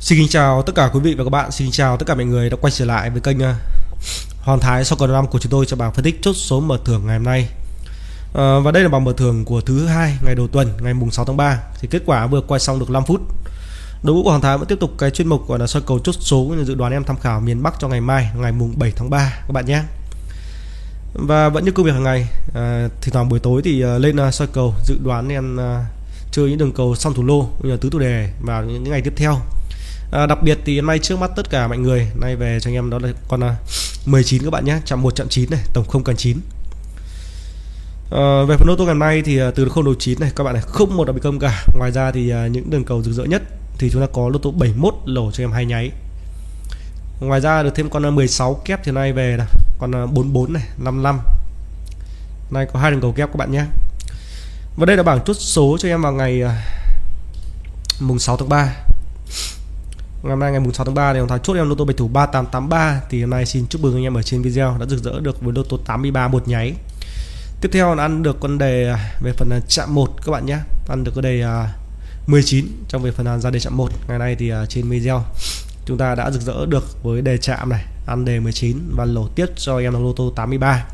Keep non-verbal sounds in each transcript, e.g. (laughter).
Xin kính chào tất cả quý vị và các bạn, xin chào tất cả mọi người đã quay trở lại với kênh hoàn Hoàng Thái sau còn năm của chúng tôi cho bảng phân tích chốt số mở thưởng ngày hôm nay. À, và đây là bảng mở thưởng của thứ hai ngày đầu tuần, ngày mùng 6 tháng 3. Thì kết quả vừa quay xong được 5 phút. Đội ngũ của Hoàng Thái vẫn tiếp tục cái chuyên mục gọi là soi cầu chốt số dự đoán em tham khảo miền Bắc cho ngày mai, ngày mùng 7 tháng 3 các bạn nhé. Và vẫn như công việc hàng ngày, à, thì toàn buổi tối thì à, lên à, soi cầu dự đoán em à, chơi những đường cầu song thủ lô như là tứ thủ đề vào những ngày tiếp theo à, đặc biệt thì hôm nay trước mắt tất cả mọi người nay về cho anh em đó là con à, 19 các bạn nhé chạm một chạm 9 này tổng không cần 9 à, ờ, về phần ô tô ngày nay thì à, từ không đầu 9 này các bạn này không một đặc biệt công cả. Ngoài ra thì à, những đường cầu rực rỡ nhất thì chúng ta có lô tô 71 lổ cho em hai nháy. Ngoài ra được thêm con 16 kép thì nay về là con 44 này 55 nay có hai đường cầu kép các bạn nhé. Và đây là bảng chốt số cho em vào ngày mùng 6 tháng 3 hôm nay ngày 6 tháng 3 thì ông Thái chốt em lô tô bạch thủ 3883 thì hôm nay xin chúc mừng anh em ở trên video đã rực rỡ được với lô tô 83 một nháy. Tiếp theo là ăn được con đề à, về phần à, chạm 1 các bạn nhé. Ăn được con đề à, 19 trong về phần ra đề chạm 1. Ngày nay thì trên video chúng ta đã rực rỡ được với đề chạm này, ăn đề 19 và lỗ tiếp cho em loto lô tô 83.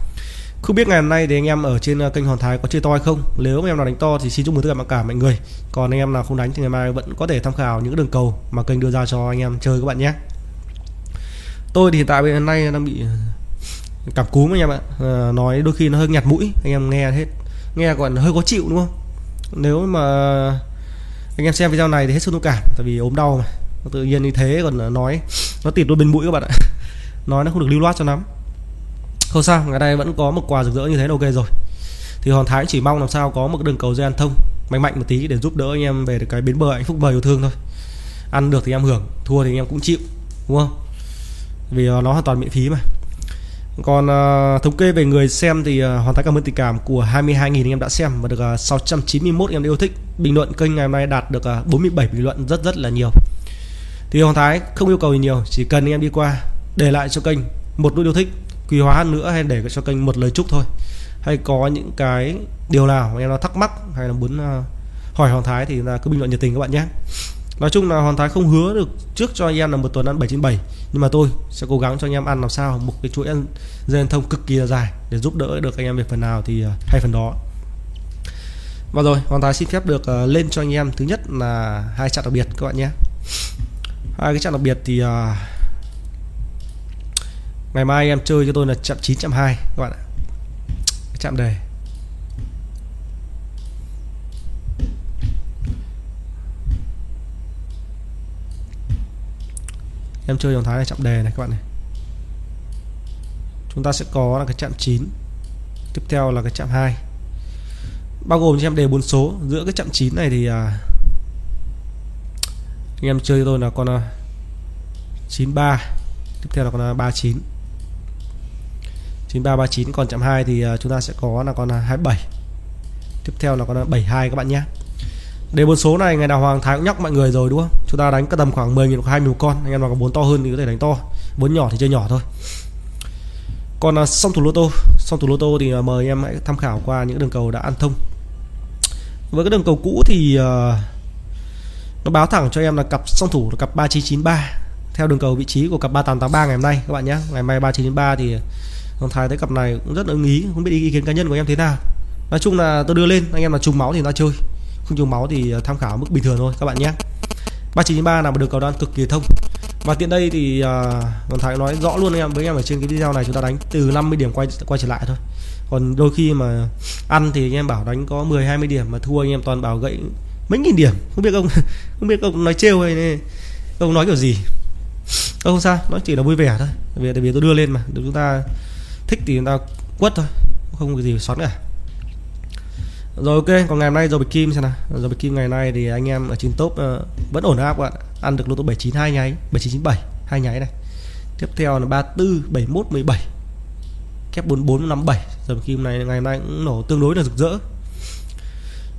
Không biết ngày hôm nay thì anh em ở trên ờ, kênh Hoàng Thái có chơi to hay không? Nếu anh em nào đánh to thì xin chúc mừng tất cả mọi cả mọi người. Còn anh em nào không đánh thì ngày mai vẫn có thể tham khảo những đường cầu mà kênh đưa ra cho anh em chơi các bạn nhé. Tôi thì hiện tại bên nay đang bị ờ, cảm cúm anh em ạ. À, Nói đôi khi nó hơi nhạt mũi anh em nghe hết Nghe còn hơi khó chịu đúng không? Nếu mà anh em xem video này thì hết sức thông cảm Tại vì ốm đau mà. Tự nhiên như thế còn nói Nó tịt đôi bên mũi các bạn ạ. (laughs) Nói nó không được lưu loát cho lắm không sao ngày nay vẫn có một quà rực rỡ như thế là ok rồi. Thì hòn thái chỉ mong làm sao có một đường cầu dây ăn thông mạnh mạnh một tí để giúp đỡ anh em về được cái bến bờ hạnh phúc bờ yêu thương thôi. Ăn được thì em hưởng thua thì anh em cũng chịu đúng không? Vì à, nó hoàn toàn miễn phí mà. Còn uh, thống kê về người xem thì à, uh, hoàn thái cảm ơn tình cảm của 22.000 anh em đã xem và được uh, 691 em yêu thích. Bình luận kênh ngày hôm nay đạt được uh, 47 bình luận rất rất là nhiều. Thì hoàng thái không yêu cầu gì nhiều chỉ cần anh em đi qua để lại cho kênh một nút yêu thích quy hóa hơn nữa hay để cho kênh một lời chúc thôi. Hay có những cái điều nào mà em nó thắc mắc hay là muốn uh, hỏi Hoàng Thái thì là cứ bình luận nhiệt tình các bạn nhé. Nói chung là Hoàng Thái không hứa được trước cho anh em là một tuần ăn 797 Nhưng mà tôi sẽ cố gắng cho anh em ăn làm sao một cái chuỗi ăn dây thông cực kỳ là dài Để giúp đỡ được anh em về phần nào thì uh, hay phần đó. Và rồi Hoàng Thái xin phép được uh, lên cho anh em Thứ nhất là hai chặng đặc biệt các bạn nhé. Hai cái chặng đặc biệt thì uh, ngày mai em chơi cho tôi là chạm 9 chạm 2 các bạn ạ. Chạm đề. Em chơi dòng thái này chạm đề này các bạn này. Chúng ta sẽ có là cái chạm 9 tiếp theo là cái chạm 2 bao gồm cho em đề bốn số. Giữa cái chạm 9 này thì à, anh em chơi cho tôi là con à, 93 tiếp theo là con à, 39 9339 còn chạm 2 thì ờ, chúng ta sẽ có là con 27 tiếp theo là con 72 các bạn nhé. Để bốn số này ngày nào Hoàng Thái cũng nhắc mọi người rồi đúng không? Chúng ta đánh cái tầm khoảng 10.000 hoặc 20 con. Anh em nào có vốn to hơn thì có thể đánh to. Vốn nhỏ thì chơi nhỏ thôi. Còn uh, song thủ lô tô. Song thủ lô tô thì ờ, mời em hãy tham khảo qua những đường cầu đã ăn thông. Với cái đường cầu cũ thì nó báo thẳng cho em là cặp song thủ là cặp 3993 theo đường cầu vị trí của cặp 3883 ngày hôm nay các bạn nhé. Ngày mai 3993 thì còn Thái thấy cặp này cũng rất ưng ý không biết ý kiến cá nhân của em thế nào. Nói chung là tôi đưa lên anh em là trùng máu thì ta chơi. Không trùng máu thì à, tham khảo mức bình thường thôi các bạn nhé. 3993 là một đường cầu đoan cực kỳ thông. Và tiện đây thì à, uh, Hoàng Thái nói rõ luôn anh em với em ở trên cái video này chúng ta đánh từ 50 điểm quay quay trở lại thôi. Còn đôi khi mà ăn thì anh em bảo đánh có 10 20 điểm mà thua anh em toàn bảo gãy mấy nghìn điểm. Không biết ông (laughs) không biết ông nói trêu hay ông nói kiểu gì. Không sao nó chỉ là vui vẻ thôi. Vì tại vì tôi đưa lên mà chúng ta thích thì chúng ta quất thôi không có gì xoắn cả. Rồi ok còn ngày hôm nay rồi bạch kim xem nào. Rồi bạch kim ngày nay thì anh em ở trên top uh, vẫn ổn áp các bạn. Ăn được lô tô 792 nháy 7997 hai nháy này. Tiếp theo là 34 71 17 kép 44 57 rồi bạch kim này ngày nay cũng nổ tương đối là rực rỡ.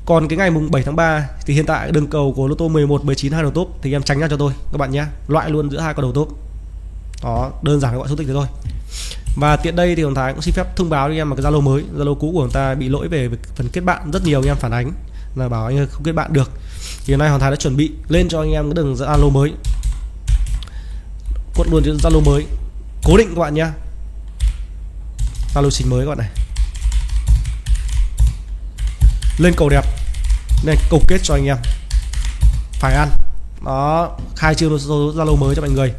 Còn cái ngày mùng 7 tháng 3 thì hiện tại đường cầu của lô tô 11 19 hai đầu top thì em tránh ra cho tôi các bạn nhé. Loại luôn giữa hai con đầu top. Đó đơn giản gọi số tích thế thôi và tiện đây thì Hồng Thái cũng xin phép thông báo cho em một cái Zalo mới. Zalo cũ của chúng ta bị lỗi về phần kết bạn rất nhiều, anh em phản ánh là bảo anh ơi không kết bạn được. Thì hôm nay Hoàng Thái đã chuẩn bị lên cho anh em cái đường Zalo mới. Quất luôn chữ Zalo mới. Cố định các bạn nhé Zalo xin mới các bạn này. Lên cầu đẹp. Này cầu kết cho anh em. Phải ăn. Đó, khai trương Zalo mới cho mọi người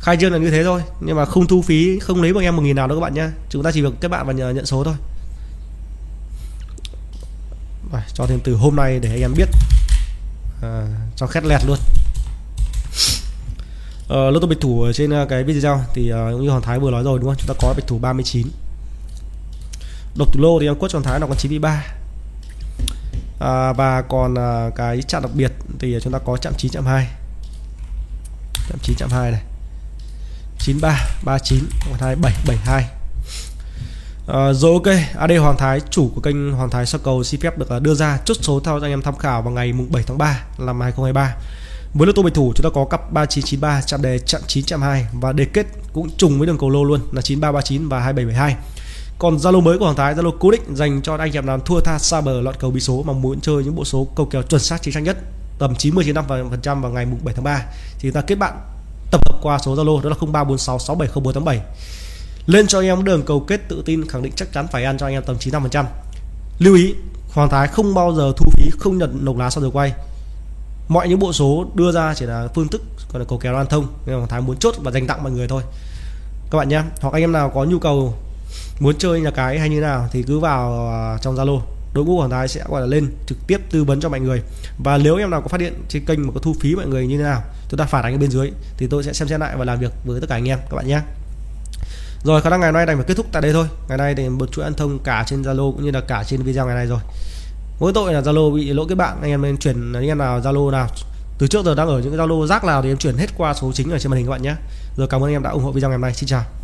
khai trương là như thế thôi nhưng mà không thu phí không lấy bằng em một nghìn nào đâu các bạn nhé chúng ta chỉ việc kết bạn và nhờ nhận số thôi. Rồi, cho thêm từ hôm nay để anh em biết. À, cho khét lẹt luôn. À, lô tô bạch thủ ở trên ờ, cái video thì uh, như hoàng thái vừa nói rồi đúng không? Chúng ta có bạch thủ 39 độc thủ lô thì em quất hoàng thái là còn 93 à, và còn à, cái chạm đặc biệt thì chúng ta có chạm 9 chạm 2 chạm 9 chạm 2 này. 93 39 Hoàng Thái 772 à, Rồi ok. AD Hoàng Thái chủ của kênh Hoàng Thái Sóc Cầu xin phép được ờ, đưa ra chốt số theo anh em tham khảo vào ngày mùng 7 tháng 3 năm 2023 với lô tô bạch thủ chúng ta có cặp 3993 chạm đề chạm 9 chạm 2 và đề kết cũng trùng với đường cầu lô luôn là 9339 và 2772 còn Zalo mới của Hoàng Thái Zalo cố định dành cho anh em làm thua tha xa bờ lọt cầu bí số mà muốn chơi những bộ số cầu kèo chuẩn xác chính xác nhất tầm 90 95% vào ngày mùng 7 tháng 3 thì chúng ta kết bạn tập hợp qua số Zalo đó là 0346670487 lên cho anh em đường cầu kết tự tin, khẳng định chắc chắn phải ăn cho anh em tầm 95% lưu ý, Hoàng Thái không bao giờ thu phí, không nhận nộp lá sau giờ quay. Mọi những bộ số đưa ra chỉ là phương thức còn là cầu kèo an thông. Nên Hoàng Thái muốn chốt và dành tặng mọi người thôi. Các bạn nhé, hoặc anh em nào có nhu cầu muốn chơi nhà cái hay như nào thì cứ vào à, trong Zalo đội ngũ quảng Thái sẽ, gọi là, lên trực tiếp tư vấn cho mọi người. Và nếu em nào có phát hiện trên kênh mà có thu phí mọi người như thế nào, chúng ta phản ánh ở bên dưới thì tôi sẽ xem xét lại và làm việc với tất cả anh em, các bạn nhé. Rồi, khả năng ngày hôm nay đành phải kết thúc tại đây thôi. Ngày nay thì một chuỗi ăn thông cả trên Zalo cũng như là cả trên video ngày nay rồi. Mỗi tội là Zalo bị lỗi kết bạn, anh em nên chuyển anh em nào Zalo nào. Từ trước giờ đang ở những cái Zalo rác nào thì em chuyển hết qua số chính ở trên màn hình các bạn nhé. Rồi, cảm ơn anh em đã ủng hộ video ngày hôm nay. Xin chào.